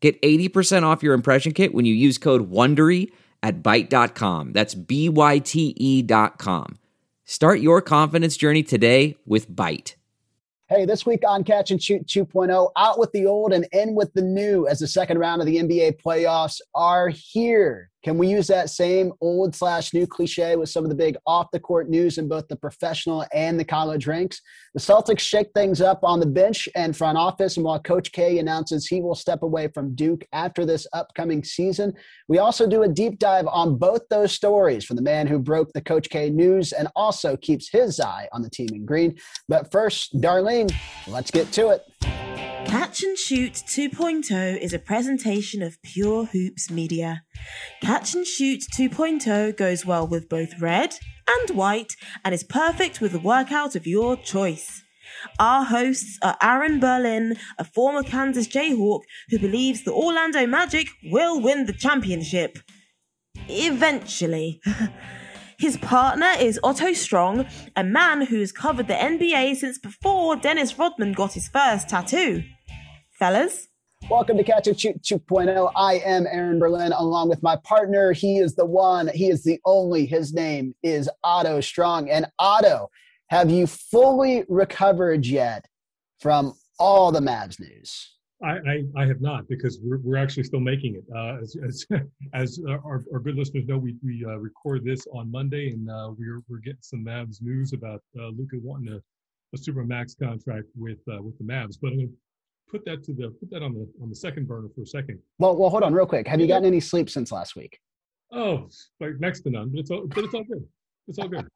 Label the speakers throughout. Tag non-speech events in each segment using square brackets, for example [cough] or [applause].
Speaker 1: Get 80% off your impression kit when you use code WONDERY at Byte.com. That's B-Y-T-E dot com. Start your confidence journey today with Byte.
Speaker 2: Hey, this week on Catch and Shoot 2.0, out with the old and in with the new as the second round of the NBA playoffs are here. Can we use that same old slash new cliche with some of the big off the court news in both the professional and the college ranks? The Celtics shake things up on the bench and front office. And while Coach K announces he will step away from Duke after this upcoming season, we also do a deep dive on both those stories from the man who broke the Coach K news and also keeps his eye on the team in green. But first, Darlene, let's get to it.
Speaker 3: Catch and Shoot 2.0 is a presentation of Pure Hoops Media. Catch and Shoot 2.0 goes well with both red and white and is perfect with the workout of your choice. Our hosts are Aaron Berlin, a former Kansas Jayhawk who believes the Orlando Magic will win the championship. Eventually. [laughs] His partner is Otto Strong, a man who's covered the NBA since before Dennis Rodman got his first tattoo fellas.
Speaker 2: Welcome to Catch and Shoot 2.0. I am Aaron Berlin along with my partner. He is the one, he is the only. His name is Otto Strong. And Otto, have you fully recovered yet from all the Mavs news?
Speaker 4: I, I, I have not because we're, we're actually still making it. Uh, as as, [laughs] as our, our good listeners know, we, we uh, record this on Monday and uh, we're, we're getting some Mavs news about uh, Luka wanting a, a super max contract with uh, with the Mavs. But I'm going to put that to the put that on the on the second burner for a second.
Speaker 2: Well, well, hold on, real quick. Have you gotten any sleep since last week?
Speaker 4: Oh, like next to none. But it's all but it's all good. It's all good.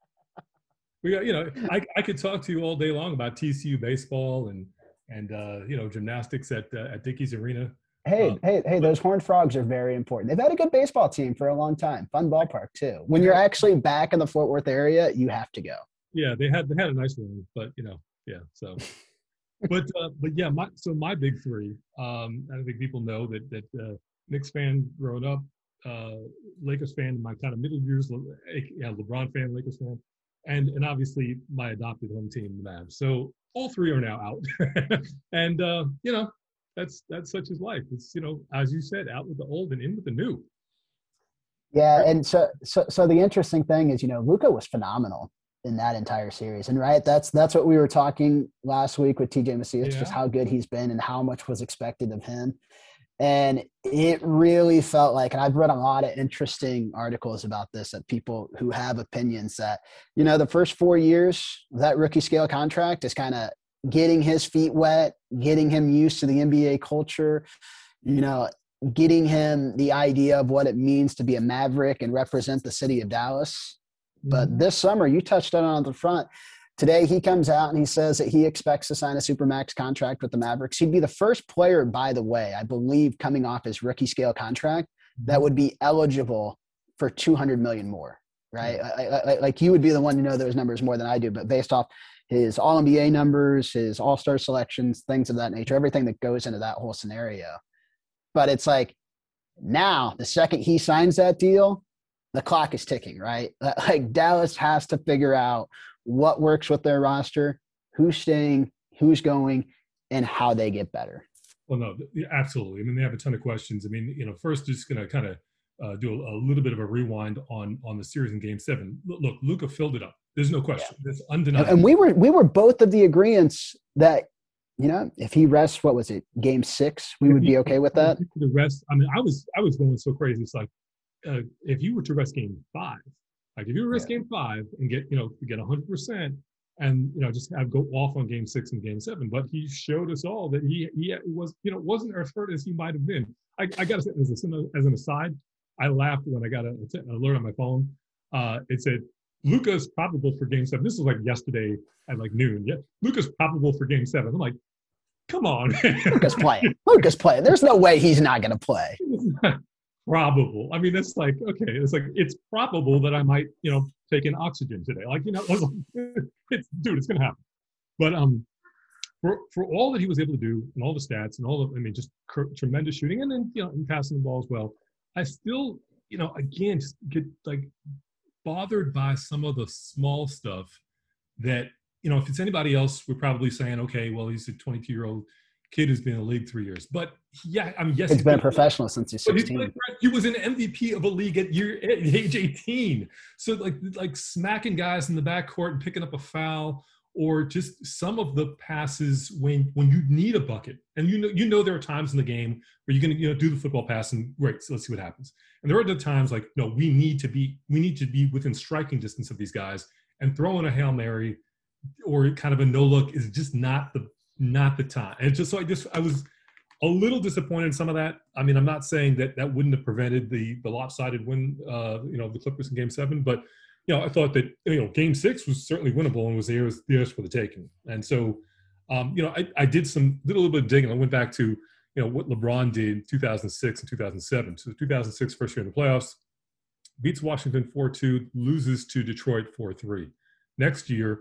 Speaker 4: [laughs] we got you know I I could talk to you all day long about TCU baseball and and uh, you know gymnastics at uh, at Dickies Arena.
Speaker 2: Hey, um, hey, hey! Those horned frogs are very important. They've had a good baseball team for a long time. Fun ballpark too. When you're actually back in the Fort Worth area, you have to go.
Speaker 4: Yeah, they had they had a nice one, but you know, yeah. So [laughs] but uh, but yeah, my, so my big three. Um, I think people know that that uh, Knicks fan growing up, uh, Lakers fan in my kind of middle years, yeah, LeBron fan, Lakers fan, and and obviously my adopted home team, the Mavs. So all three are now out, [laughs] and uh, you know that's that's such as life. It's you know as you said, out with the old and in with the new.
Speaker 2: Yeah, and so so so the interesting thing is, you know, Luka was phenomenal in that entire series. And right, that's that's what we were talking last week with TJ Macias, yeah. just how good he's been and how much was expected of him. And it really felt like, and I've read a lot of interesting articles about this that people who have opinions that, you know, the first four years, that rookie scale contract is kind of getting his feet wet, getting him used to the NBA culture, you know, getting him the idea of what it means to be a maverick and represent the city of Dallas but mm-hmm. this summer, you touched on it on the front. Today, he comes out and he says that he expects to sign a supermax contract with the Mavericks. He'd be the first player, by the way, I believe, coming off his rookie scale contract that would be eligible for 200 million more. Right, I, I, like you would be the one to know those numbers more than I do, but based off his All NBA numbers, his All Star selections, things of that nature, everything that goes into that whole scenario. But it's like now, the second he signs that deal, the clock is ticking, right? [laughs] Like Dallas has to figure out what works with their roster, who's staying, who's going, and how they get better.
Speaker 4: Well, no, absolutely. I mean, they have a ton of questions. I mean, you know, first, just going to kind of uh, do a, a, little bit of a rewind on on the series in Game Seven. Look, Luka filled it up. There's no question. Yeah. It's undeniable.
Speaker 2: And we were we were both of the agreements that you know if he rests, what was it, Game Six, we would be okay with that.
Speaker 4: The rest. I mean, I was I was going so crazy. It's like uh, if you were to rest game five, like if you risk yeah. game five and get, you know, get 100% and, you know, just have go off on game six and game seven. But he showed us all that he, he was, you know, wasn't as hurt as he might have been. I, I got to say, as, a, as an aside, I laughed when I got an alert on my phone. Uh, it said, Luka's probable for game seven. This was like yesterday at like noon. Yeah, Luka's probable for game seven. I'm like, come on.
Speaker 2: Luka's [laughs] playing. Luka's playing. There's no way he's not going to play. [laughs]
Speaker 4: probable. I mean, it's like okay, it's like it's probable that I might, you know, take in oxygen today. Like you know, [laughs] it's dude, it's gonna happen. But um, for for all that he was able to do and all the stats and all of, I mean, just tremendous shooting and then you know, and passing the ball as well. I still, you know, again, just get like bothered by some of the small stuff that you know, if it's anybody else, we're probably saying, okay, well, he's a 22 year old kid who's been in the league three years. But yeah, I mean, yes,
Speaker 2: he's been a professional since he's 16.
Speaker 4: He was an MVP of a league at year at [laughs] age 18. So like like smacking guys in the backcourt and picking up a foul, or just some of the passes when when you need a bucket, and you know you know there are times in the game where you're gonna you know do the football pass and great, so let's see what happens. And there are the times like no, we need to be we need to be within striking distance of these guys, and throwing a hail mary or kind of a no look is just not the not the time. And just so I just I was a little disappointed in some of that. I mean, I'm not saying that that wouldn't have prevented the the lopsided win, uh, you know, the Clippers in Game Seven, but you know, I thought that you know Game Six was certainly winnable and was theirs theirs for the taking. And so, um, you know, I, I did some did a little bit of digging. I went back to you know what LeBron did in 2006 and 2007. So 2006 first year in the playoffs, beats Washington 4-2, loses to Detroit 4-3. Next year,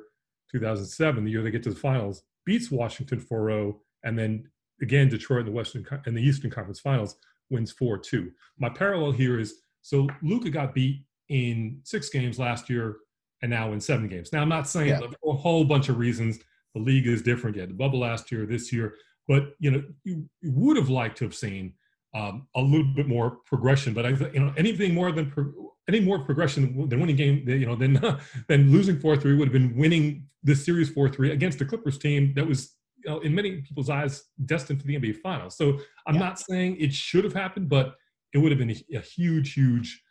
Speaker 4: 2007, the year they get to the finals, beats Washington 4-0, and then again Detroit in the Western in the Eastern Conference Finals wins 4-2. My parallel here is so Luka got beat in six games last year and now in seven games. Now I'm not saying yeah. a whole bunch of reasons the league is different. You had the bubble last year, this year, but you know you, you would have liked to have seen um, a little bit more progression. But I, you know, anything more than pro- any more progression than winning game, you know, than [laughs] than losing four three would have been winning this series four three against the Clippers team that was, you know, in many people's eyes, destined for the NBA Finals. So I'm yeah. not saying it should have happened, but it would have been a, a huge, huge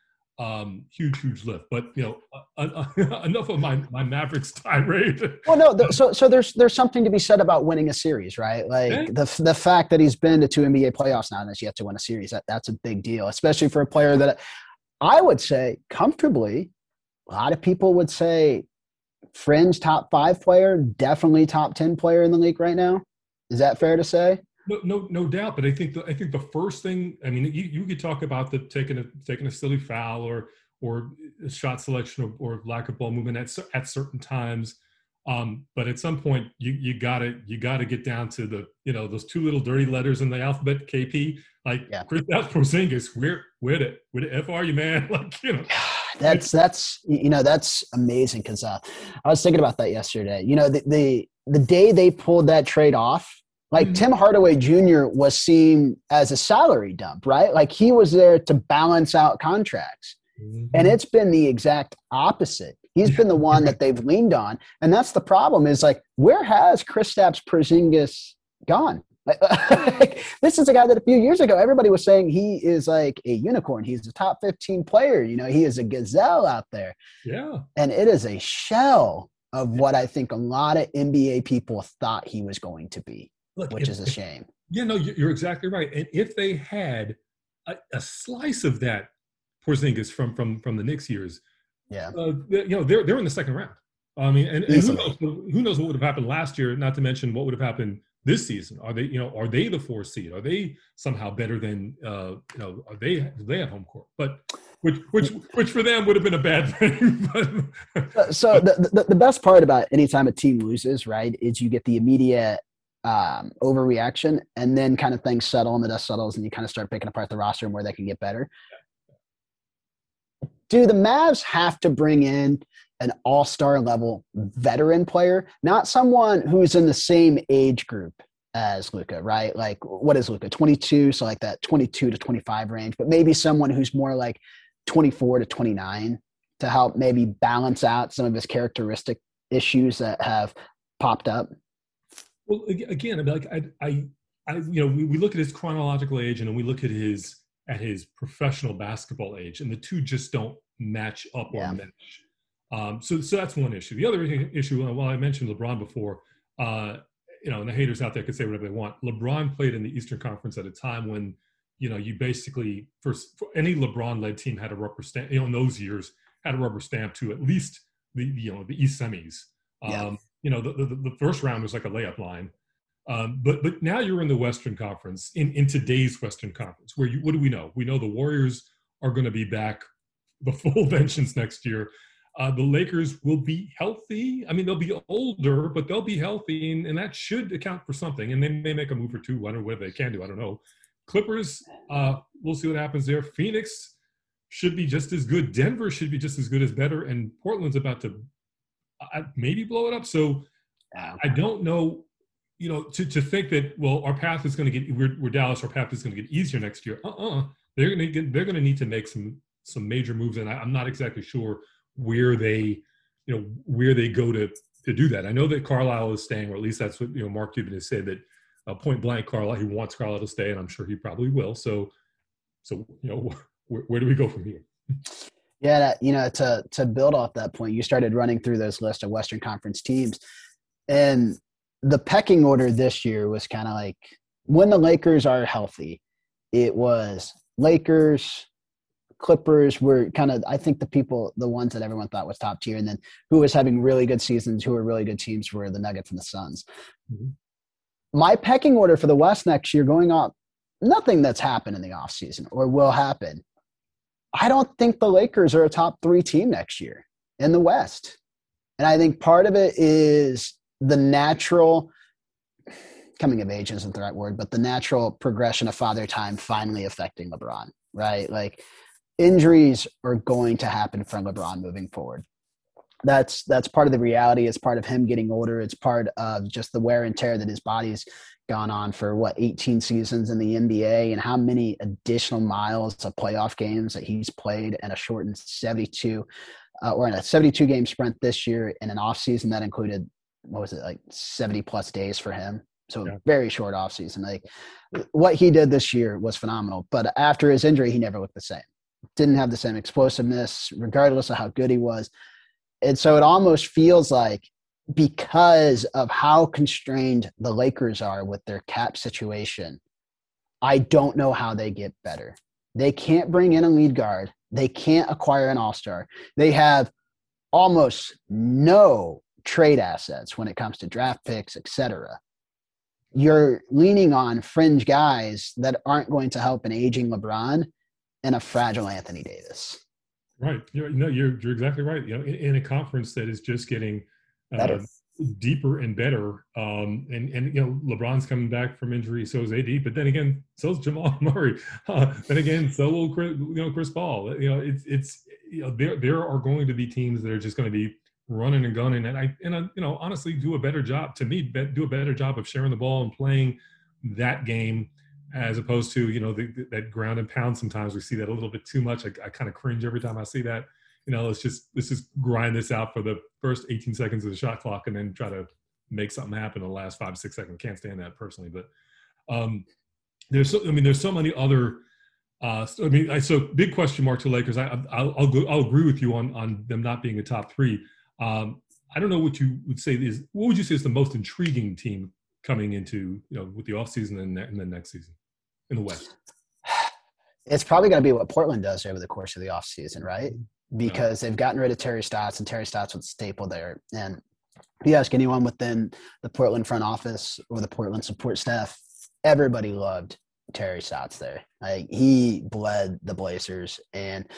Speaker 4: um, huge, huge lift. But you know, uh, uh, [laughs] enough of my my Mavericks tirade. [laughs]
Speaker 2: Well, no, th- so so there's there's something to be said about winning a series, right? Like okay. the the fact that he's been to two NBA playoffs now and has yet to win a series, that that's a big deal, especially for a player that I would say comfortably. A lot of people would say fringe top five player, definitely top ten player in the league right now. Is that fair to say?
Speaker 4: No, no, no doubt. But I think the, I think the first thing. I mean, you, you could talk about the taking a taking a silly foul or or shot selection or, or lack of ball movement at at certain times. Um, but at some point, you you gotta you gotta get down to the you know those two little dirty letters in the alphabet KP. Like yeah. Kristaps Porzingis, where where it? where the f are you, man? [laughs] Like you know.
Speaker 2: That's that's you know that's amazing because uh, I was thinking about that yesterday. You know the, the the day they pulled that trade off, like mm-hmm. Tim Hardaway Jr. was seen as a salary dump, right? Like he was there to balance out contracts. Mm-hmm. And it's been the exact opposite. He's been the one that they've leaned on. And that's the problem is like, where has Kristaps Porzingis gone? [laughs] Like, this is a guy that a few years ago everybody was saying he is like a unicorn. He's a top 15 player. You know, he is a gazelle out there.
Speaker 4: Yeah.
Speaker 2: And it is a shell of what I think a lot of NBA people thought he was going to be. Look, which if, is a shame.
Speaker 4: Yeah, no, you're exactly right. And if they had a, a slice of that Porzingis from from from the Knicks years,
Speaker 2: yeah,
Speaker 4: uh, you know they're they're in the second round. I mean, and, and who knows who knows what would have happened last year? Not to mention what would have happened this season. Are they you know are they the four seed? Are they somehow better than uh, you know? Are they they have home court? But which which which for them would have been a bad [laughs] thing.
Speaker 2: but, so the, the the best part about anytime a team loses, right, is you get the immediate um, overreaction, and then kind of things settle and the dust settles, and you kind of start picking apart the roster and where they can get better. Do the Mavs have to bring in an all star level veteran player, not someone who's in the same age group as Luka, right? Like, what is Luka? 22, so like that 22 to 25 range, but maybe someone who's more like 24 to 29 to help maybe balance out some of his characteristic issues that have popped up.
Speaker 4: Well, again, I mean, like I, I, I, you know, we, we look at his chronological age and we look at his at his professional basketball age, and the two just don't match up yeah. or match. Um, so, so that's one issue. The other issue, while I mentioned LeBron before, uh, you know, and the haters out there could say whatever they want. LeBron played in the Eastern Conference at a time when, you know, you basically for, for any LeBron-led team had a rubber stamp. You know, in those years had a rubber stamp to at least the you know the East semis. Um, yeah you know, the, the, the, first round was like a layup line. Um, but but now you're in the Western Conference in in today's Western Conference, where you what do we know? We know the Warriors are going to be back [laughs] the full vengeance next year. Uh, the Lakers will be healthy. I mean, they'll be older, but they'll be healthy, and, and that should account for something. And they may make a move or two. I don't know what they can do. I don't know. Clippers, uh, we'll see what happens there. Phoenix should be just as good. Denver should be just as good as better, and Portland's about to uh, maybe blow it up. So I don't know. You know, to, to think that well, our path is going to get we're, we're Dallas. Our path is going to get easier next year. Uh uh-uh. uh. they are going to get they're going to need to make some some major moves, and I, I'm not exactly sure where they you know where they go to to do that. I know that Carlisle is staying, or at least that's what you know Mark Cuban has said that uh, point blank Carlisle he wants Carlisle to stay, and I'm sure he probably will. So so you know [laughs] where, where do we go from here?
Speaker 2: Yeah, that, you know, to to build off that point, you started running through those list of Western Conference teams, and the pecking order this year was kind of like when the Lakers are healthy, it was Lakers, Clippers were kind of I think the people the ones that everyone thought was top tier, and then who was having really good seasons, who were really good teams were the Nuggets and the Suns. Mm-hmm. My pecking order for the West next year going up, nothing that's happened in the offseason or will happen. I don't think the Lakers are a top three team next year in the West. And I think part of it is the natural coming of age isn't the right word, but the natural progression of father time finally affecting LeBron, right? Like injuries are going to happen for LeBron moving forward. That's that's part of the reality. It's part of him getting older. It's part of just the wear and tear that his body's gone on for what 18 seasons in the NBA and how many additional miles of playoff games that he's played in a shortened 72 uh, or in a 72 game sprint this year in an off season that included what was it like 70 plus days for him so yeah. very short off season like what he did this year was phenomenal but after his injury he never looked the same didn't have the same explosiveness regardless of how good he was and so it almost feels like because of how constrained the Lakers are with their cap situation, I don't know how they get better. They can't bring in a lead guard. They can't acquire an all star. They have almost no trade assets when it comes to draft picks, etc. You're leaning on fringe guys that aren't going to help an aging LeBron and a fragile Anthony Davis.
Speaker 4: Right. You're, no, you're, you're exactly right. You know, in, in a conference that is just getting uh, deeper and better. Um, and and you know, LeBron's coming back from injury, so is AD. But then again, so is Jamal [laughs] Murray. Uh, then again, so will Chris, you know Chris Paul. You know, it's it's you know there there are going to be teams that are just going to be running and gunning, and I and I, you know honestly do a better job to me do a better job of sharing the ball and playing that game as opposed to you know the, the, that ground and pound. Sometimes we see that a little bit too much. I, I kind of cringe every time I see that you know, let's just let's just grind this out for the first 18 seconds of the shot clock and then try to make something happen in the last five six seconds. Can't stand that personally, but um, there's so I mean there's so many other. Uh, so, I mean, I, so big question mark to Lakers. I, I'll I'll, go, I'll agree with you on on them not being a top three. Um, I don't know what you would say is what would you say is the most intriguing team coming into you know with the offseason and, and then next season in the West. [sighs]
Speaker 2: It's probably going to be what Portland does over the course of the offseason, right? because they've gotten rid of Terry Stotts, and Terry Stotts was a staple there. And if you ask anyone within the Portland front office or the Portland support staff, everybody loved Terry Stotts there. Like he bled the Blazers, and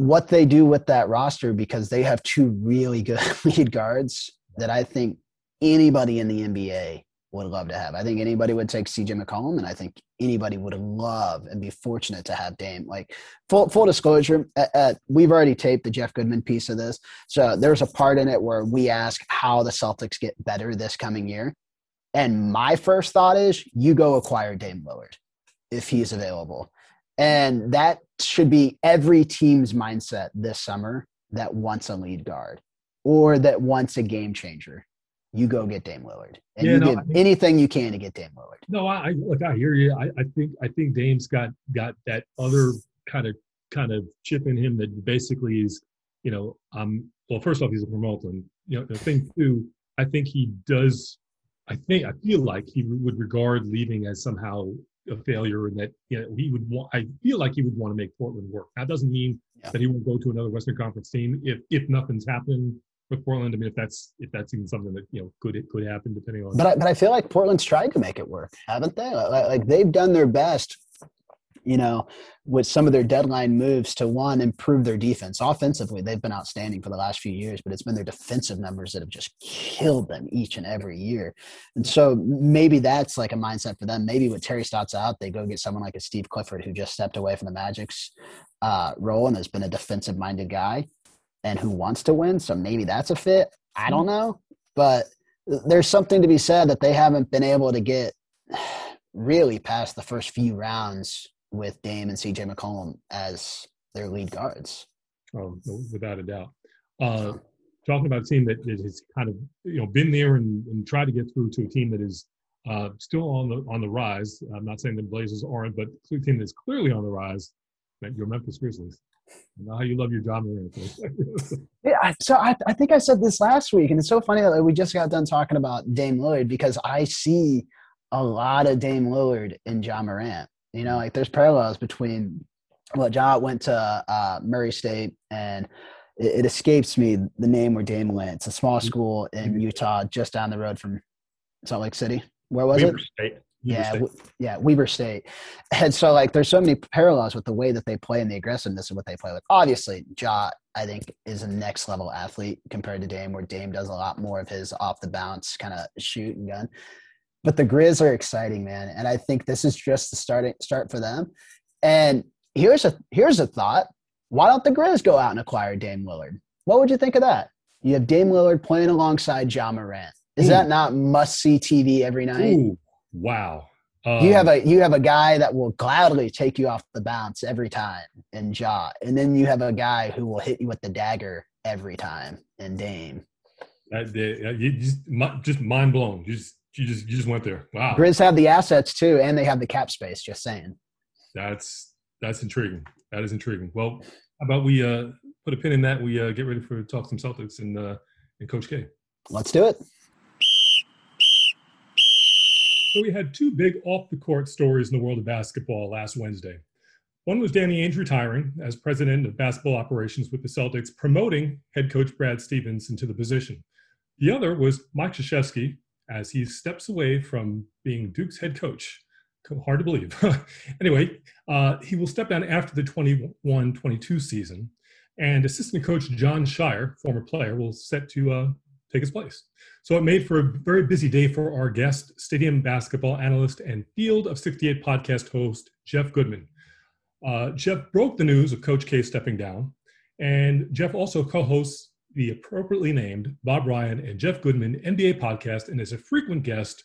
Speaker 2: what they do with that roster because they have two really good [laughs] lead guards that I think anybody in the NBA would love to have. I think anybody would take CJ McCollum, and I think anybody would love and be fortunate to have Dame. Like full full disclosure, we've already taped the Jeff Goodman piece of this, so there's a part in it where we ask how the Celtics get better this coming year, and my first thought is you go acquire Dame Lillard if he's available, and that should be every team's mindset this summer that wants a lead guard or that wants a game changer you go get Dame Lillard, and yeah, you no, anything you can to get Dame Lillard.
Speaker 4: No, I look, I hear you. I, I think I think Dame's got got that other kind of kind of chip in him that basically is, you know, um, well, first off, he's a promoter. And, you know, the thing too, I think he does. I think I feel like he would regard leaving as somehow a failure, and that you know he would want. I feel like he would want to make Portland work. That doesn't mean yeah. that he won't go to another Western Conference team if if nothing's happened with Portland. I mean, if that's if that's even something that you know could it could happen depending on.
Speaker 2: But I, but I feel like Portland's tried to make it work, haven't they? Like, like they've done their best, you know, with some of their deadline moves to one improve their defense. Offensively, they've been outstanding for the last few years, but it's been their defensive numbers that have just killed them each and every year. And so maybe that's like a mindset for them. Maybe with Terry Stotts out, they go get someone like a Steve Clifford who just stepped away from the Magic's uh, role and has been a defensive minded guy and who wants to win. So maybe that's a fit. I don't know. But there's something to be said that they haven't been able to get [sighs] really past the first few rounds with Dame and CJ McCollum as their lead guards.
Speaker 4: Oh, without a doubt. Uh, talking about a team that, has kind of you know been there and, and tried to get through to a team that is uh, still on the on the rise. I'm not saying the Blazers aren't, but a team that's clearly on the rise. That your Memphis Grizzlies. I know how you love your Ja Morant. [laughs]
Speaker 2: yeah, so I, I think I said this last week, and it's so funny that we just got done talking about Dame Lillard because I see a lot of Dame Lillard in Ja Morant. You know, like there's parallels between well, Ja went to uh, Murray State, and it, it, escapes me the name where Dame went. It's a small mm-hmm. school in mm-hmm. Utah, just down the road from Salt Lake City. Where was Weber it?
Speaker 5: State.
Speaker 2: yeah, w- yeah, Weber State. And so, like, there's so many parallels with the way that they play and the aggressiveness of what they play with. Obviously, Ja, I think, is a next level athlete compared to Dame, where Dame does a lot more of his off the bounce kind of shoot and gun. But the Grizz are exciting, man, and I think this is just the starting start for them. And here's a here's a thought: Why don't the Grizz go out and acquire Dame Lillard? What would you think of that? You have Dame Lillard playing alongside Ja Morant. Is Ooh. that not must see TV every night?
Speaker 4: Ooh, wow.
Speaker 2: Um, you have a you have a guy that will gladly take you off the bounce every time in Ja, and then you have a guy who will hit you with the dagger every time in Dame.
Speaker 4: That, you just, just mind blown. You just you just you just went there. Wow.
Speaker 2: Grizz have the assets too, and they have the cap space. Just saying.
Speaker 4: That's that's intriguing. That is intriguing. Well, how about we uh, put a pin in that? We uh, get ready for talk some Celtics and uh, and Coach K.
Speaker 2: Let's do it.
Speaker 4: So we had two big off the court stories in the world of basketball last Wednesday. One was Danny Ainge retiring as president of basketball operations with the Celtics, promoting head coach Brad Stevens into the position. The other was Mike Krzyzewski, as he steps away from being Duke's head coach. Hard to believe. [laughs] anyway, uh, he will step down after the 21 22 season, and assistant coach John Scheyer, former player, will set to uh, take his place. So it made for a very busy day for our guest, stadium basketball analyst and Field of 68 podcast host, Jeff Goodman. Uh, Jeff broke the news of Coach K stepping down, and Jeff also co hosts the appropriately named Bob Ryan and Jeff Goodman NBA podcast and is a frequent guest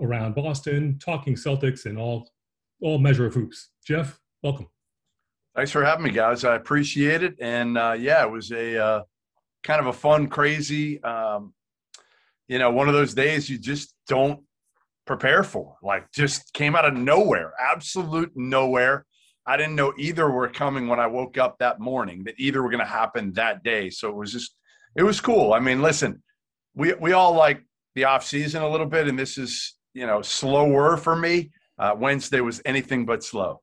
Speaker 4: around Boston, talking Celtics and all all measure of hoops. Jeff, welcome.
Speaker 5: Thanks for having me, guys. I appreciate it. And uh, yeah, it was a uh, kind of a fun, crazy, um, you know, one of those days you just don't prepare for. Like, just came out of nowhere, absolute nowhere. I didn't know either were coming when I woke up that morning, that either were going to happen that day. So it was just, it was cool. I mean, listen, we, we all like the off season a little bit, and this is, you know, slower for me. Uh, Wednesday was anything but slow.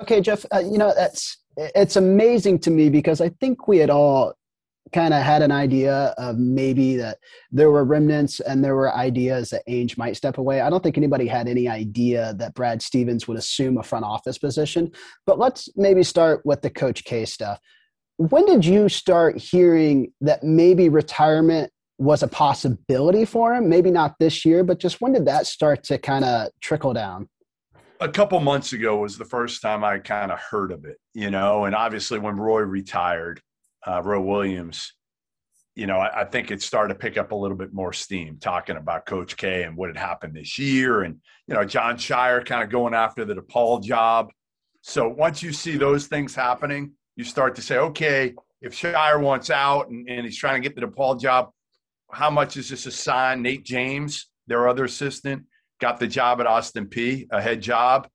Speaker 2: Okay, Jeff, uh, you know, that's, it's amazing to me because I think we had all kind of had an idea of maybe that there were remnants and there were ideas that Ainge might step away. I don't think anybody had any idea that Brad Stevens would assume a front office position. But let's maybe start with the Coach K stuff. When did you start hearing that maybe retirement was a possibility for him? Maybe not this year, but just when did that start to kind of trickle down?
Speaker 5: a couple months ago was the first time I kind of heard of it, you know, and obviously when Roy retired, uh, Roy Williams, you know, I, I, think it started to pick up a little bit more steam talking about Coach K and what had happened this year. And, you know, John Scheyer kind of going after the DePaul job. So once you see those things happening, you start to say, okay, if Scheyer wants out and, and he's trying to get the DePaul job, how much is this a sign? Nate James, their other assistant, got the job at Austin Peay, a head job,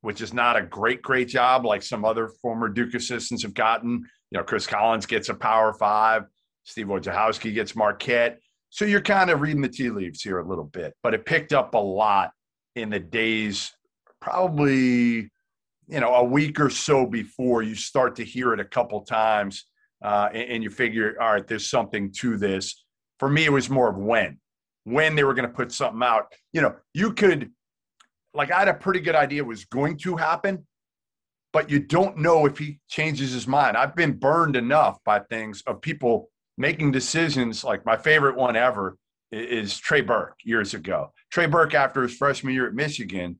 Speaker 5: which is not a great, great job like some other former Duke assistants have gotten you know, Chris Collins gets a power five, Steve Wojciechowski gets Marquette. So you're kind of reading the tea leaves here a little bit, but it picked up a lot in the days, probably, you know, a week or so before you start to hear it a couple times. Uh, and, and, you figure, all right, there's something to this. For me, it was more of when, when they were going to put something out. You know, you could, like, I had a pretty good idea it was going to happen, but you don't know if he changes his mind. I've been burned enough by things of people making decisions. Like my favorite one ever is Trey Burke years ago. Trey Burke, after his freshman year at Michigan,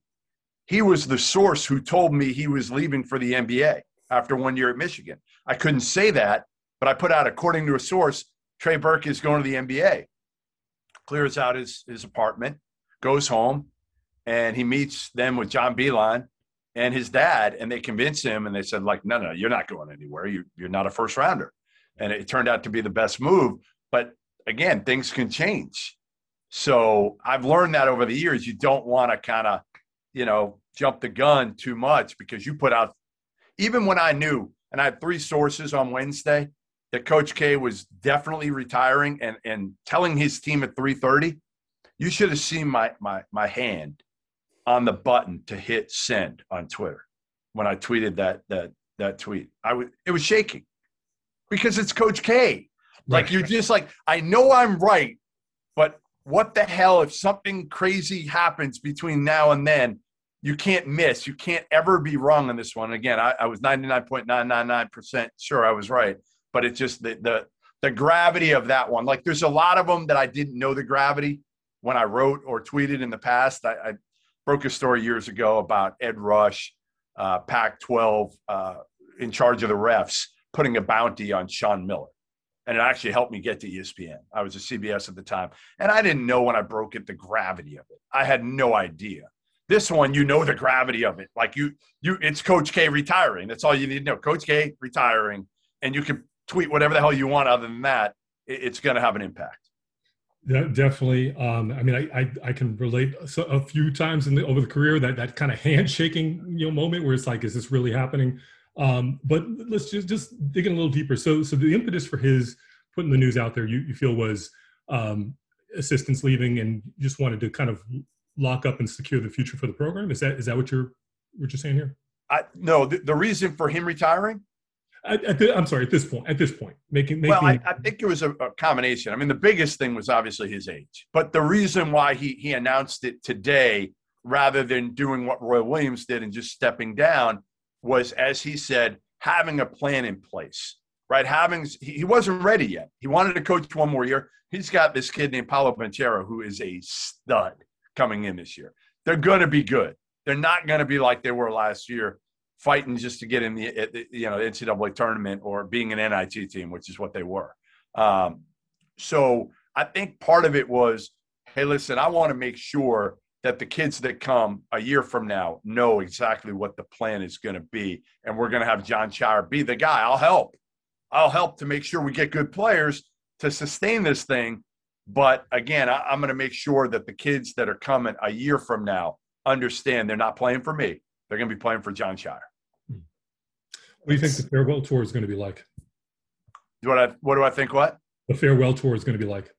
Speaker 5: he was the source who told me he was leaving for the NBA after one year at Michigan. I couldn't say that, but I put out, according to a source, Trey Burke is going to the NBA. Clears out his, his apartment, goes home, and he meets them with John Beilein and his dad, and they convinced him, and they said, like, no, no, you're not going anywhere. You, you're not a first rounder. And it turned out to be the best move. But again, things can change. So I've learned that over the years. You don't want to kind of, you know, jump the gun too much because you put out, even when I knew, and I had three sources on Wednesday that Coach K was definitely retiring and, and telling his team at 3:30, you should have seen my my my hand on the button to hit send on Twitter when I tweeted that that that tweet. I was it was shaking because it's Coach K. Like you're just like, I know I'm right, but what the hell if something crazy happens between now and then? You can't miss. You can't ever be wrong on this one. Again, I, I was 99.999% sure I was right, but it's just the, the the gravity of that one. Like there's a lot of them that I didn't know the gravity when I wrote or tweeted in the past. I, I broke a story years ago about Ed Rush, uh, Pac 12, uh, in charge of the refs, putting a bounty on Sean Miller and it actually helped me get to ESPN. I was a CBS at the time, and I didn't know when I broke it the gravity of it. I had no idea. This one, you know the gravity of it. Like you, you, it's Coach K retiring. That's all you need to know. Coach K retiring, and you can tweet whatever the hell you want. Other than that, it's going to have an impact.
Speaker 4: Yeah, definitely. Um, I mean, I, I, I can relate a few times in the, over the career that that kind of handshaking you know moment where it's like, is this really happening? Um, but let's just just dig in a little deeper. So so the impetus for his putting the news out there, you, you feel was um, assistants leaving and just wanted to kind of lock up and secure the future for the program. Is that is that what you're what you're saying here?
Speaker 5: I, no, the, the reason for him retiring.
Speaker 4: At, at the, I'm sorry. At this point, at this point, making, making
Speaker 5: well, I, I think it was a, a, combination. I mean, the biggest thing was obviously his age, but the reason why he he announced it today rather than doing what Roy Williams did and just stepping down was, as he said, having a plan in place, right? Having he wasn't ready yet. He wanted to coach one more year. He's got this kid named Paolo Banchero who is a stud coming in this year. They're going to be good. They're not going to be like they were last year, fighting just to get in the you know NCAA tournament or being an NIT team, which is what they were. Um, so I think part of it was, hey, listen, I want to make sure that the kids that come a year from now know exactly what the plan is going to be. And we're going to have John Scheyer be the guy. I'll help. I'll help to make sure we get good players to sustain this thing. But again, I, am going to make sure that the kids that are coming a year from now understand they're not playing for me. They're going to be playing for John Scheyer.
Speaker 4: What do you think the farewell tour is going to be like?
Speaker 5: What, I, what do I think? What?
Speaker 4: The farewell tour is going to be like?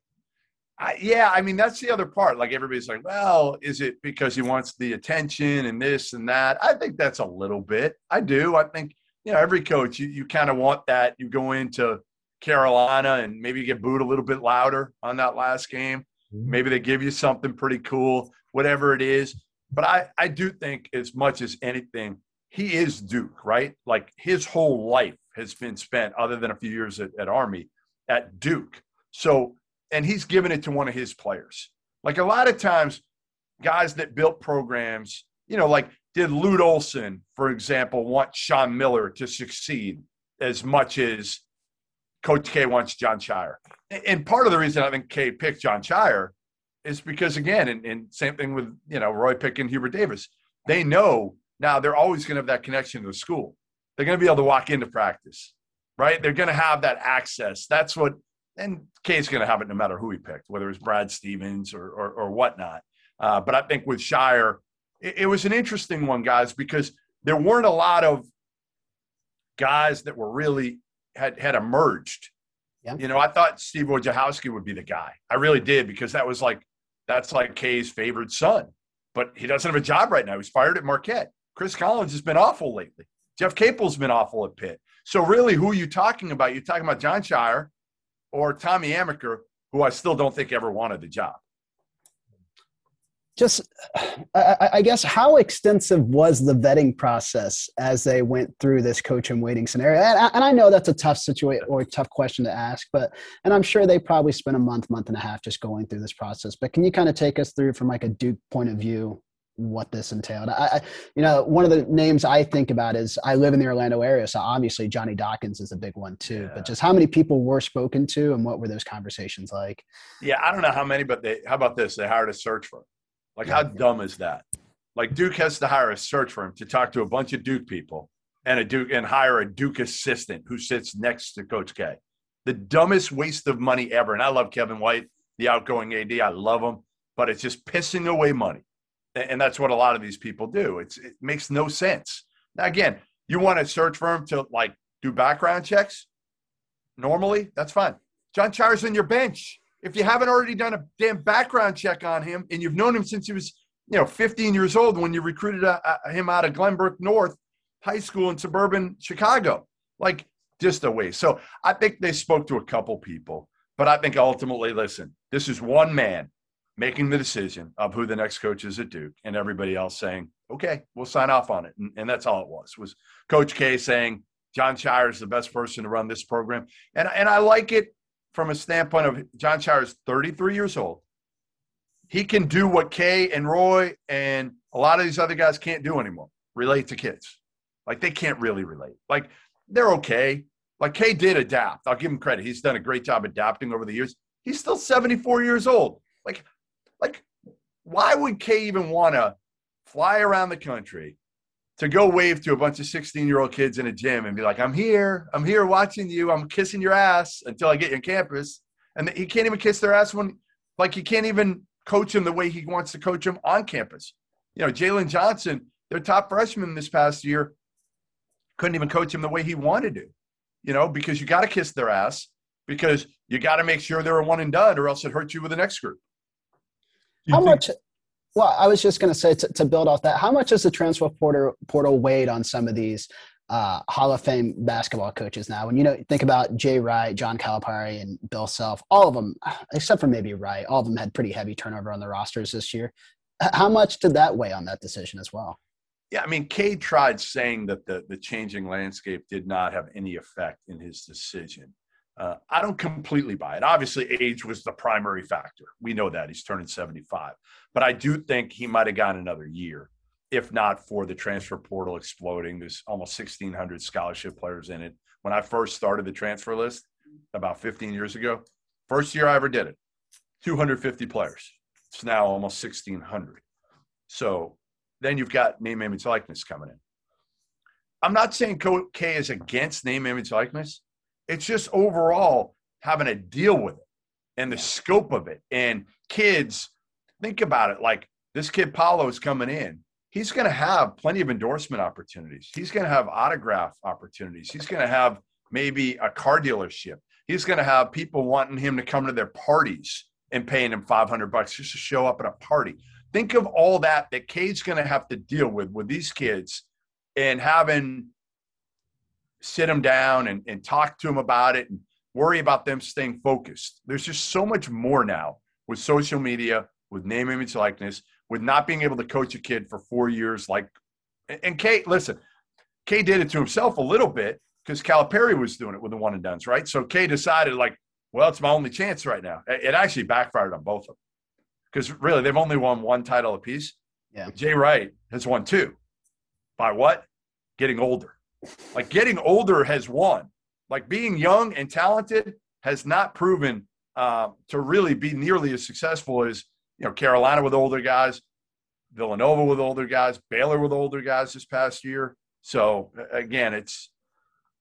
Speaker 5: I, yeah, I mean that's the other part. Like everybody's like, well, is it because he wants the attention and this and that? I think that's a little bit. I do. I think you know every coach you, you kind of want that. You go into Carolina and maybe you get booed a little bit louder on that last game. Mm-hmm. Maybe they give you something pretty cool, whatever it is. But I I do think as much as anything, he is Duke, right? Like his whole life has been spent, other than a few years at, at Army, at Duke. So and he's given it to one of his players. Like a lot of times, guys that built programs, you know, like did Lute Olson, for example, want Sean Miller to succeed as much as Coach K wants John Scheyer? And part of the reason I think K picked John Scheyer is because, again, and, and same thing with, you know, Roy picking Hubert Davis. They know now they're always going to have that connection to the school. They're going to be able to walk into practice, right? They're going to have that access. That's what and K's going to have it no matter who he picked, whether it's Brad Stevens or or, or whatnot. Uh, but I think with Scheyer, it, it, was an interesting one, guys, because there weren't a lot of guys that were really had had emerged. Yeah. You know, I thought Steve Wojciechowski would be the guy. I really did because that was like that's like K's favorite son. But he doesn't have a job right now. He's fired at Marquette. Chris Collins has been awful lately. Jeff Capel's been awful at Pitt. So really, who are you talking about? You're talking about Jon Scheyer or Tommy Amaker, who I still don't think ever wanted the job
Speaker 2: just I, I, guess how extensive was the vetting process as they went through this coach and waiting scenario and, and i know that's a tough situation or tough question to ask but and i'm sure they probably spent a month month and a half just going through this process but can you kind of take us through from like a duke point of view what this entailed I, I you know one of the names i think about is i live in the orlando area so obviously johnny dawkins is a big one too yeah. but just how many people were spoken to and what were those conversations like
Speaker 5: yeah i don't know how many but they how about this they hired a search firm like, how dumb is that? Like, Duke has to hire a search firm to talk to a bunch of Duke people and a Duke and hire a Duke assistant who sits next to Coach K. The dumbest waste of money ever. And I love Kevin White, the outgoing AD. I love him, but it's just pissing away money. And that's what a lot of these people do. It's, it makes no sense. Now, again, you want a search firm to like do background checks normally, that's fine. John Scheyer's on your bench if you haven't already done a damn background check on him and you've known him since he was, you know, 15 years old when you recruited a, uh, a, uh, him out of Glenbrook North High School in suburban Chicago, like just a waste. So I think they spoke to a couple people, but I think ultimately, listen, this is one man making the decision of who the next coach is at Duke, and everybody else saying, "Okay, we'll sign off on it," and, and that's all it was. Was Coach K saying "John Scheyer is the best person to run this program, and and I like it from a standpoint of John Scheyer is 33 years old. He can do what K and Roy and a lot of these other guys can't do anymore relate to kids. Like they can't really relate. Like they're okay. Like K did adapt. I'll give him credit. He's done a great job adapting over the years. He's still 74 years old. Like, like, why would K even want to fly around the country to go wave to a bunch of 16 year old kids in a gym and be like, I'm here, I'm here watching you, I'm kissing your ass until I get you on campus. And he can't even kiss their ass when, like, he can't even coach him the way he wants to coach him on campus. You know, Jalen Johnson, their top freshman this past year, couldn't even coach him the way he wanted to, you know, because you got to kiss their ass because you got to make sure they're a one and done or else it hurts you with the next group.
Speaker 2: How much well, I was just going to say to build off that, how much has the transfer portal, portal weighed on some of these uh, Hall of Fame basketball coaches now? When you know, think about Jay Wright, John Calipari, and Bill Self, all of them, [sighs] except for maybe Wright, all of them had pretty heavy turnover on the rosters this year. How much did that weigh on that decision as well?
Speaker 5: Yeah, I mean, Cade tried saying that the, the changing landscape did not have any effect in his decision. Uh, I don't completely buy it. Obviously, age was the primary factor. We know that he's turning 75, but I do think he might have gotten another year, if not for the transfer portal exploding. There's almost 1,600 scholarship players in it. When I first started the transfer list about 15 years ago, first year I ever did it, 250 players. It's now almost 1,600. So then you've got name, image, likeness coming in. I'm not saying K is against name, image, likeness it's just overall having to deal with it and the scope of it. And kids, think about it like this kid Paolo is coming in. He's going to have plenty of endorsement opportunities. He's going to have autograph opportunities. He's going to have maybe a car dealership. He's going to have people wanting him to come to their parties and paying him 500 bucks just to show up at a party. Think of all that that Cade's going to have to deal with with these kids and having sit them down and, and talk to them about it and worry about them staying focused. There's just so much more now with social media, with name, image, likeness, with not being able to coach a kid for four years. Like, and Kate, listen, K did it to himself a little bit because Calipari was doing it with the one and duns, right? So K decided, like, well, it's my only chance right now. It actually backfired on both of them because really they've only won one title apiece.
Speaker 2: Yeah.
Speaker 5: Jay Wright has won two. By what? Getting older. Like getting older has won. Like being young and talented has not proven uh, to really be nearly as successful as you know Carolina with older guys, Villanova with older guys, Baylor with older guys this past year. So again, it's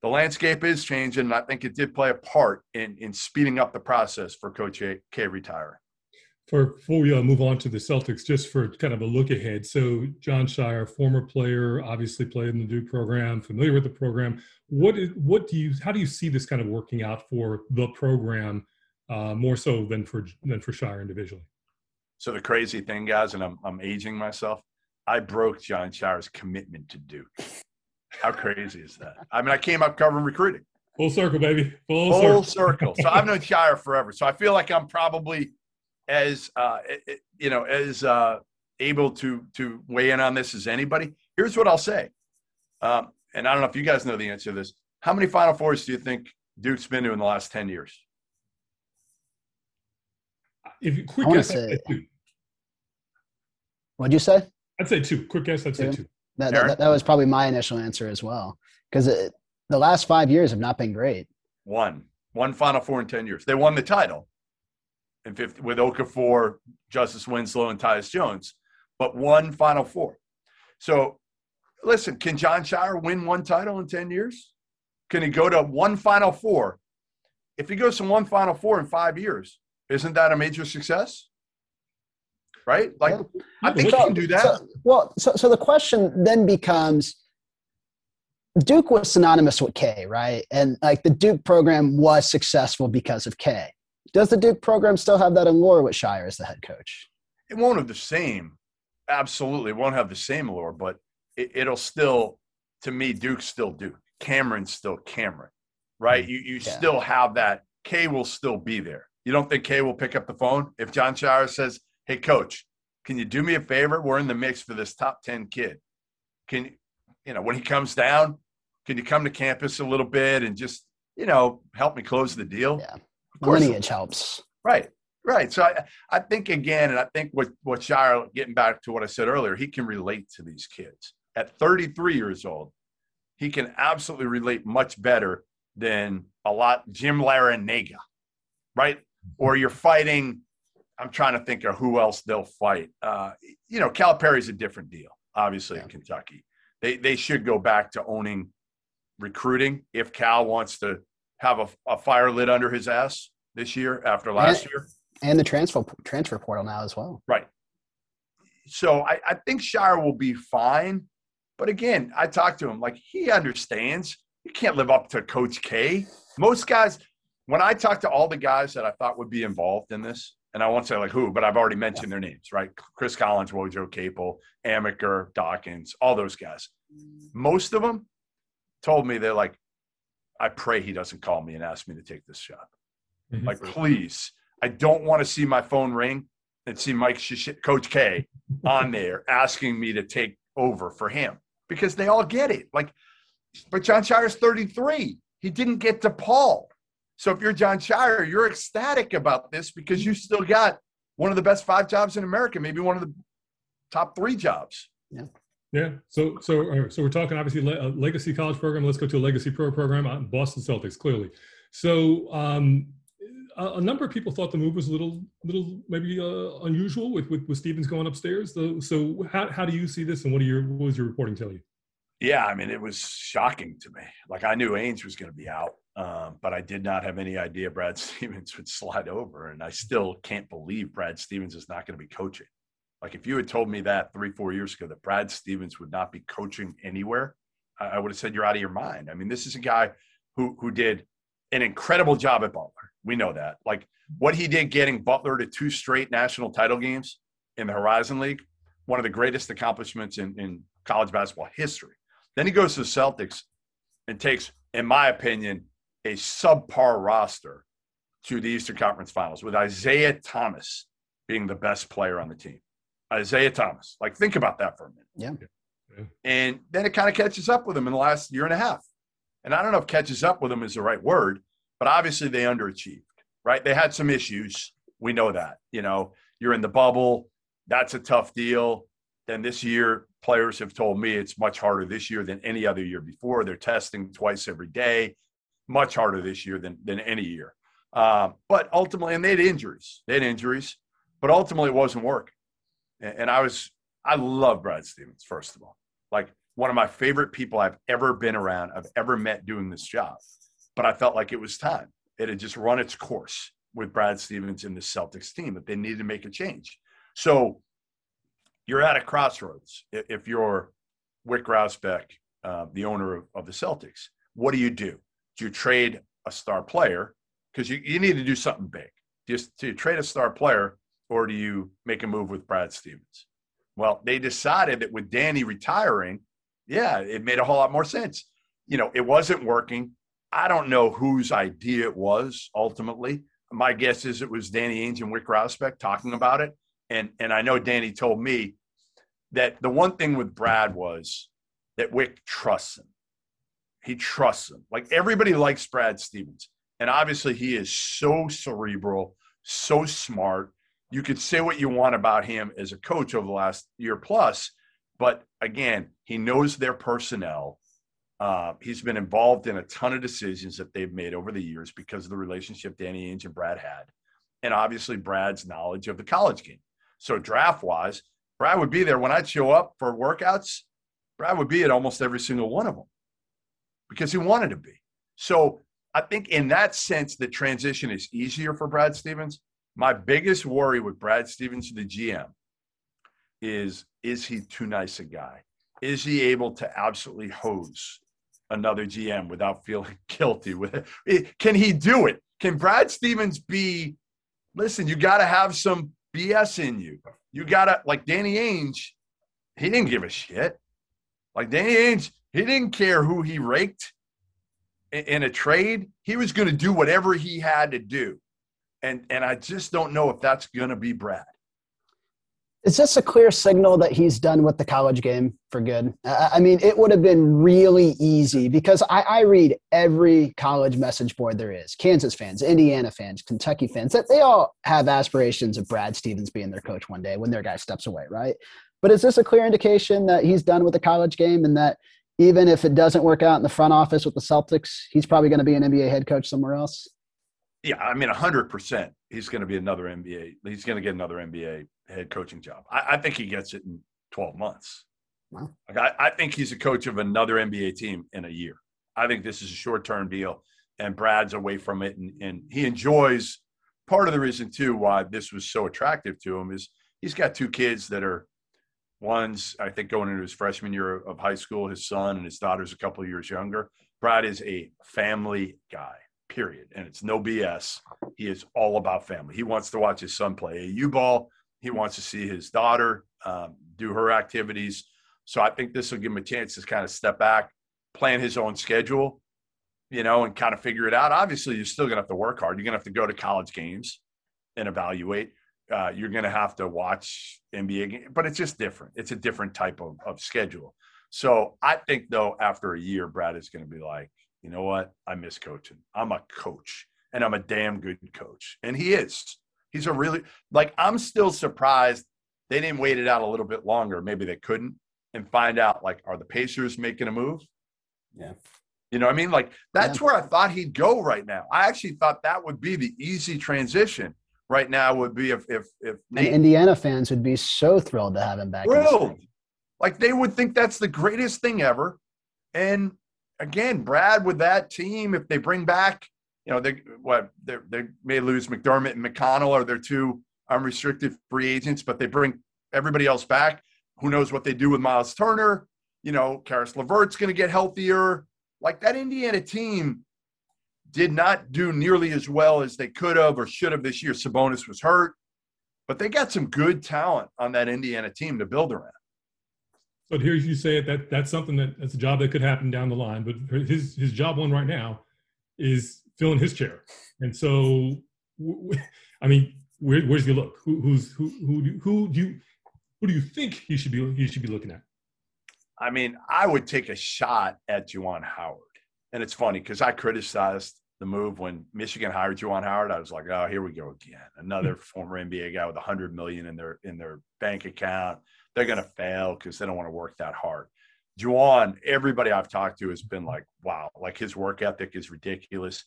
Speaker 5: the landscape is changing. And I think it did play a part in in speeding up the process for Coach K retiring
Speaker 4: for before we uh, move on to the Celtics, just for kind of a look ahead. So, John Scheyer, former player, obviously played in the Duke program, familiar with the program. What is, what do you, how do you see this kind of working out for the program, uh, more so than for than for Scheyer individually?
Speaker 5: So the crazy thing, guys, and I'm I'm aging myself. I broke John Scheyer's commitment to Duke. How crazy is that? I mean, I came up covering recruiting.
Speaker 4: Full circle, baby. Full,
Speaker 5: Full
Speaker 4: circle.
Speaker 5: circle. So I've known [laughs] Scheyer forever. So I feel like I'm probably as uh, you know as uh, able to to weigh in on this as anybody. Here's what I'll say, um, and I don't know if you guys know the answer to this. How many Final Fours do you think Duke's been to in the last ten years?
Speaker 4: If you quick
Speaker 2: I wanna
Speaker 4: guess, I'd
Speaker 2: say-
Speaker 4: say two.
Speaker 2: What'd you say?
Speaker 4: I'd say two. Quick guess, I'd say
Speaker 2: Two.
Speaker 4: two.
Speaker 2: That, that, that was probably my initial answer as well. Because the last five years have not been great.
Speaker 5: One, one Final Four in ten years. They won the title, in 50, with Okafor, Justice Winslow, and Tyus Jones, but one Final Four. So, listen, can Jon Scheyer win one title in ten years? Can he go to one Final Four? If he goes to one Final Four in five years, isn't that a major success? Right? Like,
Speaker 2: Yeah.
Speaker 5: I think he can do that.
Speaker 2: So, well, so, so the question then becomes Duke was synonymous with K, right? And like the Duke program was successful because of K. Does the Duke program still have that allure with Scheyer as the head coach?
Speaker 5: it won't have the same. Absolutely it won't have the same allure but it, it'll still to me duke's still duke. Cameron's still cameron right? Hmm. You you
Speaker 2: Yeah.
Speaker 5: still have that. K will still be there. You don't think k will pick up the phone? If Jon Scheyer says hey coach can you do me a favor? We're in the mix for this top 10 kid. Can you you know when he comes down can you come to campus a little bit and just you know help me close the deal?
Speaker 2: Yeah. Lineage helps.
Speaker 5: Right. Right. So I, I think again, and I think what what Scheyer, getting back to what I said earlier, he can relate to these kids. At 33 years old, he can absolutely relate much better than a lot Jim Larrañaga, right? Or you're fighting. I'm trying to think of who else they'll fight. Uh, you know, Calipari's a different deal, obviously in Kentucky. They they should go back to owning recruiting if Cal wants to have a, a fire lit under his ass this year after last
Speaker 2: And-
Speaker 5: year.
Speaker 2: And the transfer transfer portal now as well.
Speaker 5: Right. So I, I think Scheyer will be fine. But again, I talked to him like he understands you can't live up to Coach K. Most guys, when I talk to all the guys that I thought would be involved in this, and I won't say like who, but I've already mentioned their names, right? Chris Collins, Wojo Capel, Amaker, Dawkins, all those guys. Most of them told me they're like, I pray he doesn't call me and ask me to take this job.
Speaker 4: Mhm.
Speaker 5: Like, please, I don't want to see my phone ring and see Mike Shish- Coach K on there asking me to take over for him because they all get it. Like, but Jon Scheyer's 33. He didn't get to Paul. So if you're Jon Scheyer, you're ecstatic about this because you still got one of the best five jobs in America, maybe one of the top three jobs.
Speaker 4: Yeah. Yeah. So so uh, so we're talking obviously le- a legacy college program. Let's go to a legacy pro program Boston Celtics. Clearly, so um, a, number of people thought the move was a little little maybe uh, unusual with, with with Stevens going upstairs. So how how do you see this, and what do your what was your reporting tell you?
Speaker 5: Yeah, I mean, it was shocking to me. Like I knew Ainge was going to be out, um, but I did not have any idea Brad [laughs] Stevens would slide over, and I still can't believe Brad Stevens is not going to be coaching. Like if you had told me that three, four years ago that Brad Stevens would not be coaching anywhere, I, I would have said you're out of your mind. I mean, this is a guy who who did an incredible job at Butler. We know that. Like what he did getting Butler to two straight national title games in the Horizon League, one of the greatest accomplishments in, in college basketball history. Then he goes to the Celtics and takes, in my opinion, a subpar roster to the Eastern Conference Finals with Isaiah Thomas being the best player on the team. Isaiah Thomas. Like, think about that for a minute.
Speaker 2: Yeah.
Speaker 4: Yeah.
Speaker 5: And then it kind of catches up with him in the last year and a half. And I don't know if catches up with them is the right word, but obviously they underachieved, right? They had some issues. We know that. You know, you're in the bubble. That's a tough deal. Then this year, players have told me it's much harder this year than any other year before. They're testing twice every day, much harder this year than, than any year. Um, but ultimately, and they had injuries. They had injuries, but ultimately it wasn't working. And, and I was, I love Brad Stevens, first of all. Like one of my favorite people I've ever been around, I've ever met doing this job. But I felt like it was time. It had just run its course with Brad Stevens and the Celtics team that they needed to make a change. So you're at a crossroads if you're Wyc Grousbeck, uh, the owner of, of the Celtics. What do you do? Do you trade a star player? Because you, you need to do something big. Just to trade a star player, or do you make a move with Brad Stevens? Well, they decided that with Danny retiring, yeah, it made a whole lot more sense. You know, it wasn't working. I don't know whose idea it was ultimately. My guess is it was Danny Ainge and Wyc Grousbeck talking about it. And, and I know Danny told me that the one thing with Brad was that Wyc trusts him. He trusts him. Like everybody likes Brad Stevens. And obviously, he is so cerebral, so smart. You could say what you want about him as a coach over the last year plus, but again, he knows their personnel. Uh, he's been involved in a ton of decisions that they've made over the years because of the relationship Danny Ainge and Brad had, and obviously Brad's knowledge of the college game. So draft wise, Brad would be there when I'd show up for workouts. Brad would be at almost every single one of them because he wanted to be. So I think in that sense, the transition is easier for Brad Stevens. My biggest worry with Brad Stevens, the GM, is is he too nice a guy? Is he able to absolutely hose another GM without feeling [laughs] guilty with it? Can he do it? Can Brad Stevens be? Listen, you got to have some BS in you. You got to like Danny Ainge. He didn't give a shit. Like Danny Ainge, he didn't care who he raked in a trade. He was going to do whatever he had to do, and and I just don't know if that's going to be Brad.
Speaker 2: Is this a clear signal that he's done with the college game for good? I mean, it would have been really easy because I, I, read every college message board there is Kansas fans, Indiana fans, Kentucky fans, that they all have aspirations of Brad Stevens being their coach one day when their guy steps away, right? But is this a clear indication that he's done with the college game and that even if it doesn't work out in the front office with the Celtics, he's probably going to be an NBA head coach somewhere else?
Speaker 5: Yeah, I mean, 100% he's going to be another NBA. He's going to get another NBA head coaching job. I, I think he gets it in 12 months. Wow. Like I, I think he's a coach of another NBA team in a year. I think this is a short term deal, and Brad's away from it, and, and he enjoys. Part of the reason too why this was so attractive to him is he's got two kids that are one's I think going into his freshman year of high school. His son and his daughter's a couple of years younger. Brad is a family guy period. And it's no BS. He is all about family. He wants to watch his son play AU ball. He wants to see his daughter um, do her activities. So I think this will give him a chance to kind of step back, plan his own schedule, you know, and kind of figure it out. Obviously, you're still going to have to work hard. You're going to have to go to college games and evaluate. Uh, you're going to have to watch NBA games, but it's just different. It's a different type of, of schedule. So I think, though, after a year, Brad is going to be like, you know what? I miss coaching. I'm a coach and I'm a damn good coach. And he is. He's a really, like, I'm still surprised they didn't wait it out a little bit longer. Maybe they couldn't and find out, like, are the Pacers making a move?
Speaker 2: Yeah.
Speaker 5: You know what I mean? Like, that's yeah. where I thought he'd go right now. I actually thought that would be the easy transition right now would be if, if, if
Speaker 2: Nate, Indiana fans would be so thrilled to have him back.
Speaker 5: Thrilled. Like, they would think that's the greatest thing ever. And again, Brad with that team, if they bring back, you know, they what they they may lose McDermott and McConnell are their two unrestricted free agents, but they bring everybody else back. Who knows what they do with Miles Turner? You know, Caris LeVert's going to get healthier. Like that Indiana team did not do nearly as well as they could have or should have this year. Sabonis was hurt, but they got some good talent on that Indiana team to build around.
Speaker 4: But here you say it that that's something that that's a job that could happen down the line. But his his job one right now is filling his chair. And so, I mean, where, where's he look? Who, who's who who who do you who do you think he should be he should be looking at?
Speaker 5: I mean, I would take a shot at Juwan Howard. And it's funny because I criticized the move when Michigan hired Juwan Howard. I was like, oh, here we go again. Another hmm. former NBA guy with a hundred million in their in their bank account they're going to fail because they don't want to work that hard. Juwan, everybody I've talked to has been like, wow, like his work ethic is ridiculous.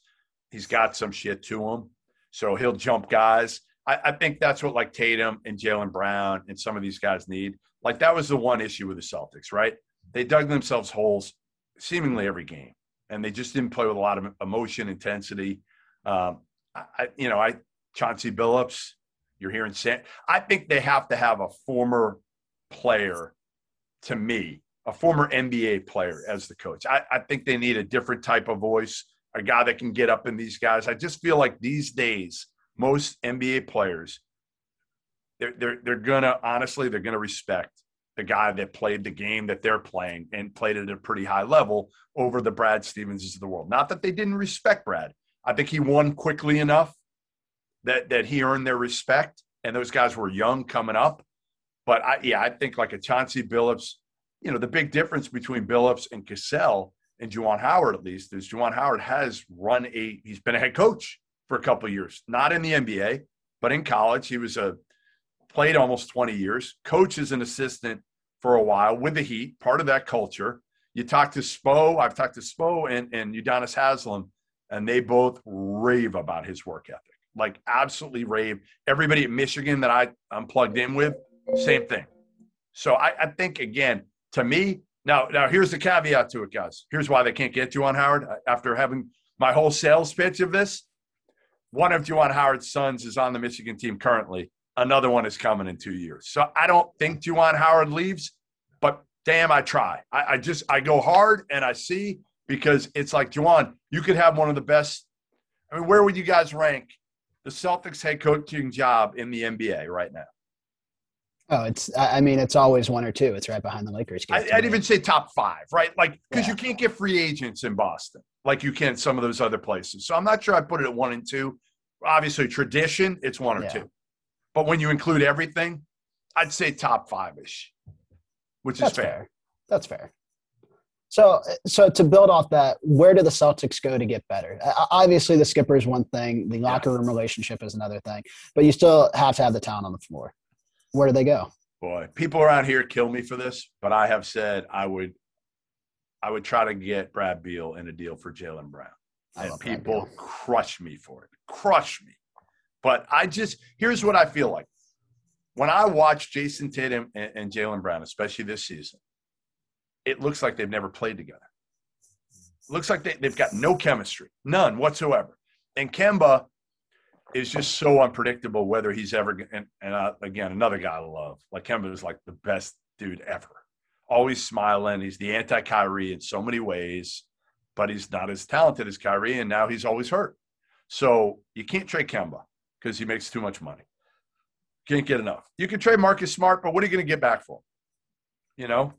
Speaker 5: He's got some shit to him. So he'll jump guys. I, I think that's what like Tatum and Jaylen Brown and some of these guys need. Like that was the one issue with the Celtics, right? They dug themselves holes seemingly every game, and they just didn't play with a lot of emotion, intensity. Um, I, you know, I Chauncey Billups, you're hearing. Sam. I think they have to have a former player to me, a former NBA player as the coach. I, I think they need a different type of voice, a guy that can get up in these guys. I just feel like these days, most NBA players, they're, they're, they're gonna honestly, they're gonna respect the guy that played the game that they're playing and played it at a pretty high level over the Brad Stevenses of the world. Not that they didn't respect Brad. I think he won quickly enough that that he earned their respect. And those guys were young coming up. But I, yeah, I think like a Chauncey Billups, you know, the big difference between Billups and Cassell and Juwan Howard, at least, is Juwan Howard has run a, he's been a head coach for a couple years, not in the NBA, but in college. He was a, played almost 20 years, coach as an assistant for a while with the Heat, part of that culture. You talk to Spo, I've talked to Spo and, and Udonis Haslem, and they both rave about his work ethic, like absolutely rave. Everybody at Michigan that I, I'm plugged in with, same thing. So I, I think, again, to me, now, now here's the caveat to it, guys. Here's why they can't get Juwan Howard uh, after having my whole sales pitch of this. One of Juwan Howard's sons is on the Michigan team currently. Another one is coming in two years. So I don't think Juwan Howard leaves, but damn, I try. I, I just I go hard and I see because it's like Juwan, you could have one of the best. I mean, where would you guys rank the Celtics head coaching job in the NBA right now?
Speaker 2: Oh, it's. I mean, it's always one or two. It's right behind the Lakers.
Speaker 5: I, would even say top five, right? Like because yeah. you can't get free agents in Boston like you can some of those other places. So I'm not sure I put it at one and two. Obviously, tradition, it's one or yeah. two. But when you include everything, I'd say top five ish, which
Speaker 2: That's
Speaker 5: is fair.
Speaker 2: fair. That's fair. So, so to build off that, where do the Celtics go to get better? Obviously, the skipper is one thing. The locker room relationship is another thing. But you still have to have the talent on the floor where do they go?
Speaker 5: Boy, people around here kill me for this, but I have said I would, I would try to get Brad Beal in a deal for Jaylen Brown, and people crush me for it, crush me. But I just here's what I feel like when I watch Jayson Tatum and, and Jaylen Brown, especially this season. It looks like they've never played together. It looks like they, they've got no chemistry, none whatsoever. And Kemba is just so unpredictable whether he's ever and, and uh, again another guy I love like Kemba is like the best dude ever. Always smiling he's the anti Kyrie in so many ways but he's not as talented as Kyrie and now he's always hurt. So you can't trade Kemba because he makes too much money. Can't get enough. You can trade Marcus Smart but what are you going to get back for him? You know?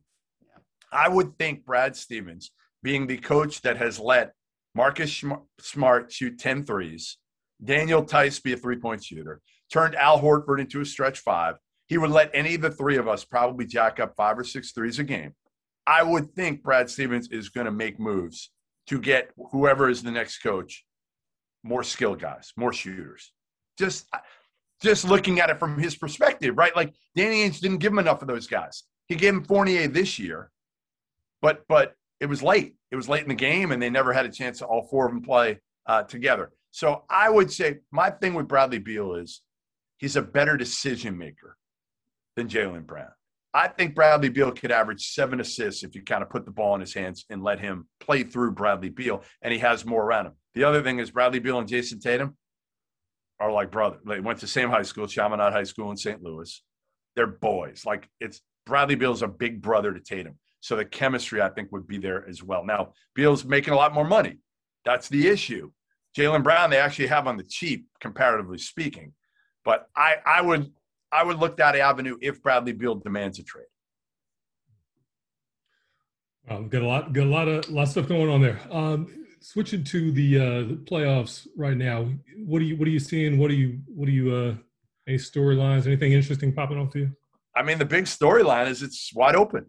Speaker 5: I would think Brad Stevens being the coach that has let Marcus Smart shoot 10 threes Daniel Theis be a three point shooter, turned Al Horford into a stretch five. He would let any of the three of us probably jack up five or six threes a game. I would think Brad Stevens is going to make moves to get whoever is the next coach more skill guys, more shooters. Just just looking at it from his perspective, right? Like Danny Ainge didn't give him enough of those guys. He gave him Fournier this year, but but it was late. It was late in the game, and they never had a chance to all four of them play uh, together. So I would say my thing with Bradley Beal is he's a better decision maker than Jaylen Brown. I think Bradley Beal could average seven assists if you kind of put the ball in his hands and let him play through Bradley Beal, and he has more around him. The other thing is Bradley Beal and Jayson Tatum are like brother. They went to the same high school, Chaminade High School in St. Louis. They're boys. Like it's Bradley Beal's a big brother to Tatum. So the chemistry, I think, would be there as well. Now, Beal's making a lot more money. That's the issue. Jaylen Brown, they actually have on the cheap, comparatively speaking. But I, I would I would look that avenue if Bradley Beal demands a trade.
Speaker 4: Um, got a lot, got a lot of, lot of stuff going on there. Um, switching to the, uh, the playoffs right now. What are you, what are you seeing? What are you, what are you, uh, any storylines? Anything interesting popping off to you?
Speaker 5: I mean, the big storyline is it's wide open.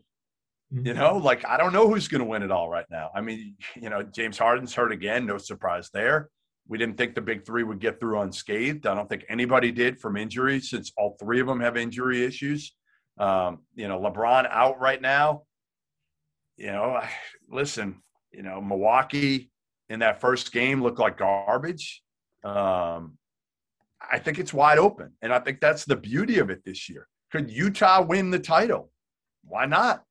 Speaker 5: Mm-hmm. You know, like I don't know who's going to win it all right now. I mean, you know, James Harden's hurt again. No surprise there. We didn't think the big three would get through unscathed. I don't think anybody did from injury since all three of them have injury issues. Um, you know, LeBron out right now. You know, listen, you know, Milwaukee in that first game looked like garbage. Um, I think it's wide open. And I think that's the beauty of it this year. Could Utah win the title? Why not?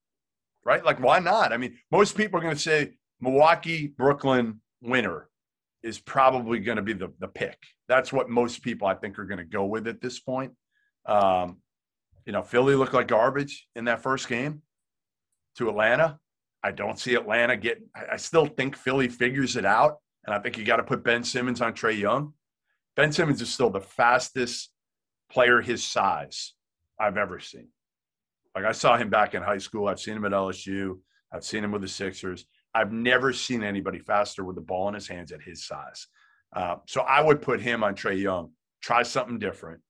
Speaker 5: Right? Like, why not? I mean, most people are going to say Milwaukee, Brooklyn, winner is probably going to be the, the pick. That's what most people I think are going to go with at this point. Um, you know, Philly looked like garbage in that first game to Atlanta. I don't see Atlanta get. I still think Philly figures it out, and I think you got to put Ben Simmons on Trae Young. Ben Simmons is still the fastest player his size I've ever seen. Like I saw him back in high school. I've seen him at LSU. I've seen him with the Sixers. I've never seen anybody faster with the ball in his hands at his size. Uh, so I would put him on Trae Young. Try something different,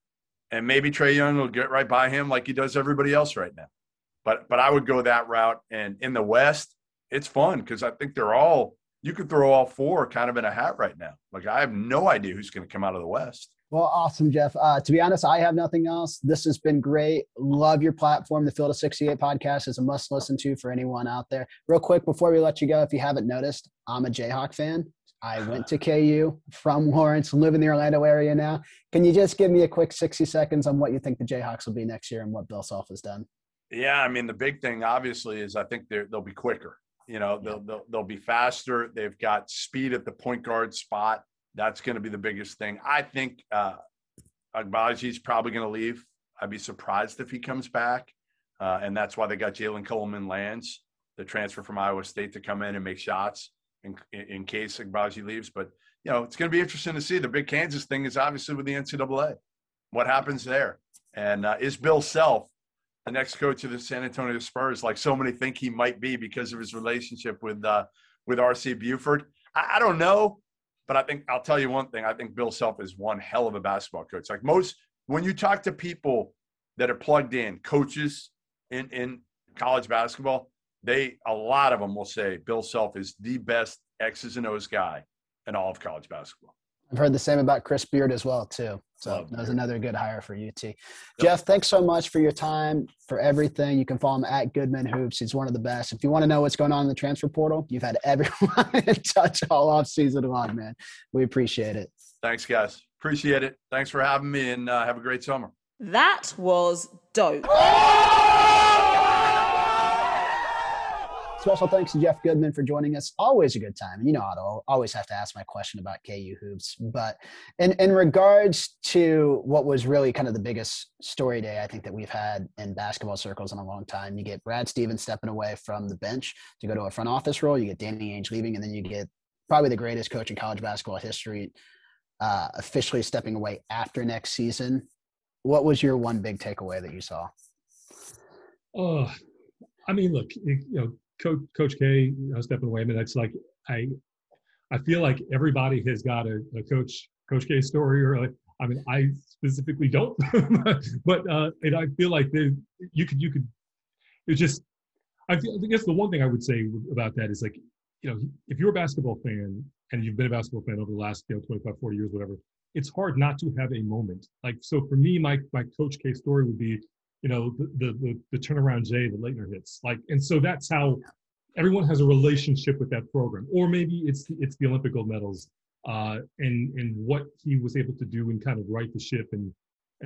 Speaker 5: and maybe Trae Young will get right by him like he does everybody else right now. But but I would go that route. And in the West, it's fun because I think they're all you could throw all four kind of in a hat right now. Like I have no idea who's going to come out of the West.
Speaker 2: Well, awesome, Jeff. Uh, to be honest, I have nothing else. This has been great. Love your platform. The Field of 68 podcast is a must listen to for anyone out there. Real quick, before we let you go, if you haven't noticed, I'm a Jayhawk fan. I went to KU from Lawrence, live in the Orlando area now. Can you just give me a quick 60 seconds on what you think the Jayhawks will be next year and what Bill Self has done?
Speaker 5: Yeah, I mean, the big thing obviously is I think they'll be quicker. You know, they'll, they'll, they'll be faster. They've got speed at the point guard spot. That's going to be the biggest thing. I think uh, Agbaji's probably going to leave. I'd be surprised if he comes back. Uh, and that's why they got Jalen Coleman-Lands, the transfer from Iowa State, to come in and make shots in, in case Agbaji leaves. But, you know, it's going to be interesting to see. The big Kansas thing is obviously with the NCAA. What happens there? And uh, is Bill Self the next coach of the San Antonio Spurs, like so many think he might be because of his relationship with uh, with RC Buford. I, I, don't know, but I think I'll tell you one thing. I think Bill Self is one hell of a basketball coach. Like most, when you talk to people that are plugged in, coaches in in college basketball, they a lot of them will say Bill Self is the best X's and O's guy in all of college basketball.
Speaker 2: I've heard the same about Chris Beard as well too. So that was another good hire for UT. Yep. Jeff, thanks so much for your time, for everything. You can follow him at Goodman Hoops. He's one of the best. If you want to know what's going on in the transfer portal, you've had everyone [laughs] in touch all off season long, man. We appreciate it.
Speaker 5: Thanks, guys. Appreciate it. Thanks for having me and uh, have a great summer.
Speaker 3: That was dope. [laughs]
Speaker 2: Special thanks to Jeff Goodman for joining us. Always a good time. And you know, I'll always have to ask my question about KU hoops. But in, in regards to what was really kind of the biggest story day, I think that we've had in basketball circles in a long time, you get Brad Stevens stepping away from the bench to go to a front office role. You get Danny Ainge leaving, and then you get probably the greatest coach in college basketball history uh, officially stepping away after next season. What was your one big takeaway that you saw?
Speaker 4: Oh, I mean, look, you know, Coach Coach K uh, stepping away. I mean, that's like I I feel like everybody has got a, a Coach Coach K story, or like, I mean, I specifically don't, [laughs] but uh, and I feel like you could you could it's just I, feel, I guess the one thing I would say about that is like you know if you're a basketball fan and you've been a basketball fan over the last you know 25 40 years whatever it's hard not to have a moment like so for me my my coach k story would be you know, the, the, the, turnaround J, the Laettner hits. Like, and so that's how everyone has a relationship with that program. Or maybe it's it's the Olympic gold medals uh, and, and what he was able to do and kind of right the ship and,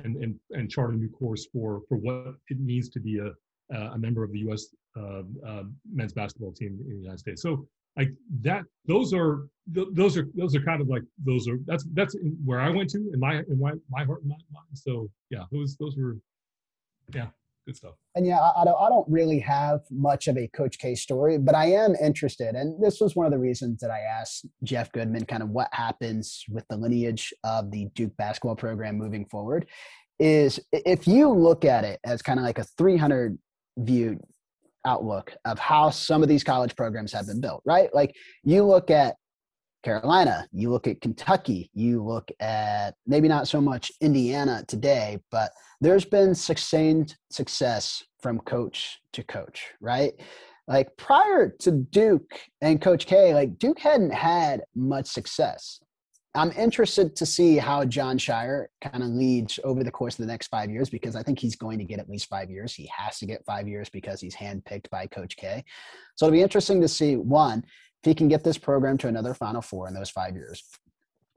Speaker 4: and, and, and chart a new course for, for what it means to be a, a member of the U.S. Uh, uh, men's basketball team in the United States. So like that, those are those are those are kind of like those are that's that's where I went to in my in my my heart and my mind. So yeah, those those were yeah, good stuff.
Speaker 2: And yeah, I, I, don't, I don't really have much of a Coach K story, but I am interested. And this was one of the reasons that I asked Jeff Goodman kind of what happens with the lineage of the Duke basketball program moving forward. Is if you look at it as kind of like a 300 view outlook of how some of these college programs have been built, right? Like you look at Carolina, you look at Kentucky, you look at maybe not so much Indiana today, but there's been sustained success from coach to coach, right? Like prior to Duke and Coach K, like Duke hadn't had much success. I'm interested to see how Jon Scheyer kind of leads over the course of the next five years because I think he's going to get at least five years. He has to get five years because he's handpicked by Coach K. So it'll be interesting to see one, if he can get this program to another Final Four in those five years,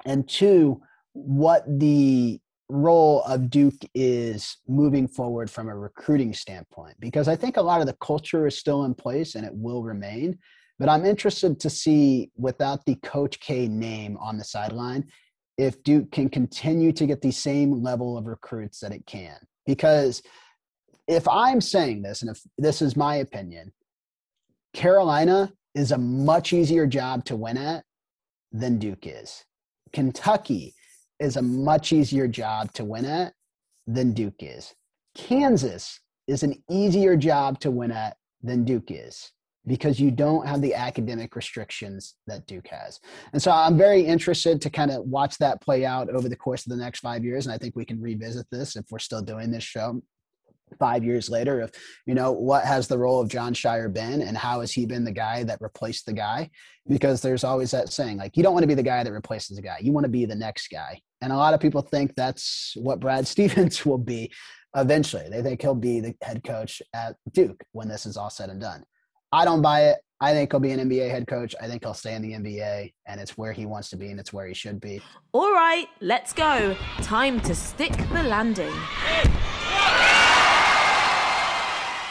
Speaker 2: and two, what the role of Duke is moving forward from a recruiting standpoint because I think a lot of the culture is still in place and it will remain. But I'm interested to see, without the Coach K name on the sideline, if Duke can continue to get the same level of recruits that it can. Because if I'm saying this, and if this is my opinion, Carolina is a much easier job to win at than Duke is. Kentucky is a much easier job to win at than Duke is. Kansas is an easier job to win at than Duke is because you don't have the academic restrictions that Duke has. And so I'm very interested to kind of watch that play out over the course of the next five years. And I think we can revisit this if we're still doing this show five years later of you know what has the role of Jon Scheyer been and how has he been the guy that replaced the guy? Because there's always that saying like you don't want to be the guy that replaces the guy you want to be the next guy. And a lot of people think that's what brad [laughs] stevens will be eventually. They think he'll be the head coach at duke when this is all said and done. I don't buy it. I think he'll be an nba head coach. I think he'll stay in the nba and it's where he wants to be and it's where he should be.
Speaker 3: All right let's go. Time to stick the landing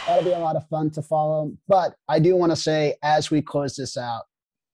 Speaker 2: That'll be a lot of fun to follow. But I do want to say, as we close this out,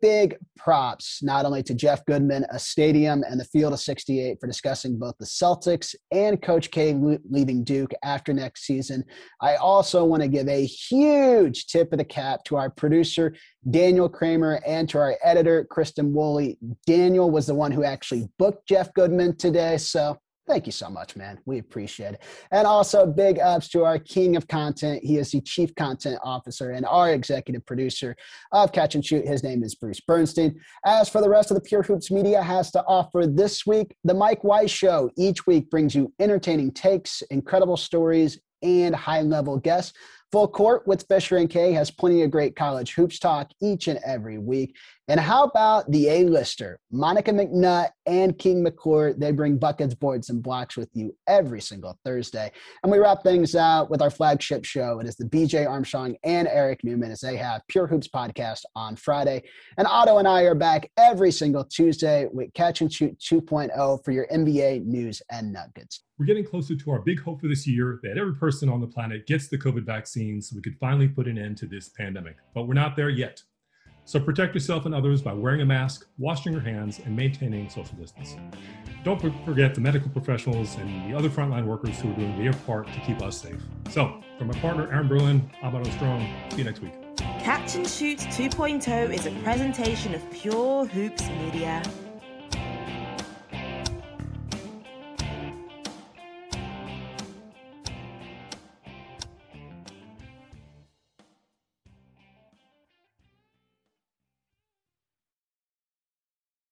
Speaker 2: big props not only to Jeff Goodman, a stadium, and the field of 68 for discussing both the Celtics and Coach K leaving Duke after next season. I also want to give a huge tip of the cap to our producer, Daniel Kramer, and to our editor, Kristen Woolley. Daniel was the one who actually booked Jeff Goodman today. So Thank you so much, man. We appreciate it. And also, big ups to our king of content. He is the chief content officer and our executive producer of Catch and Shoot. His name is Bruce Bernstein. As for the rest of the Pure Hoops media has to offer this week, the Mike Wise Show each week brings you entertaining takes, incredible stories, and high level guests. Full Court with Fisher and Kay has plenty of great college hoops talk each and every week. And how about the A-lister, Monica McNutt and King McClure? They bring buckets, boards, and blocks with you every single Thursday. And we wrap things out with our flagship show. It is the BJ Armstrong and Eric Newman as they have Pure Hoops podcast on Friday. And Otto and I are back every single Tuesday with Catch and Shoot 2.0 for your NBA news and nuggets.
Speaker 4: We're getting closer to our big hope for this year that every person on the planet gets the COVID vaccine so we could finally put an end to this pandemic. But we're not there yet. So protect yourself and others by wearing a mask, washing your hands, and maintaining social distance. Don't forget the medical professionals and the other frontline workers who are doing their part to keep us safe. So, from my partner Aaron Berlin, I'm Otto Strong. See you next week.
Speaker 3: Catch and Shoot 2.0 is a presentation of Pure Hoops Media.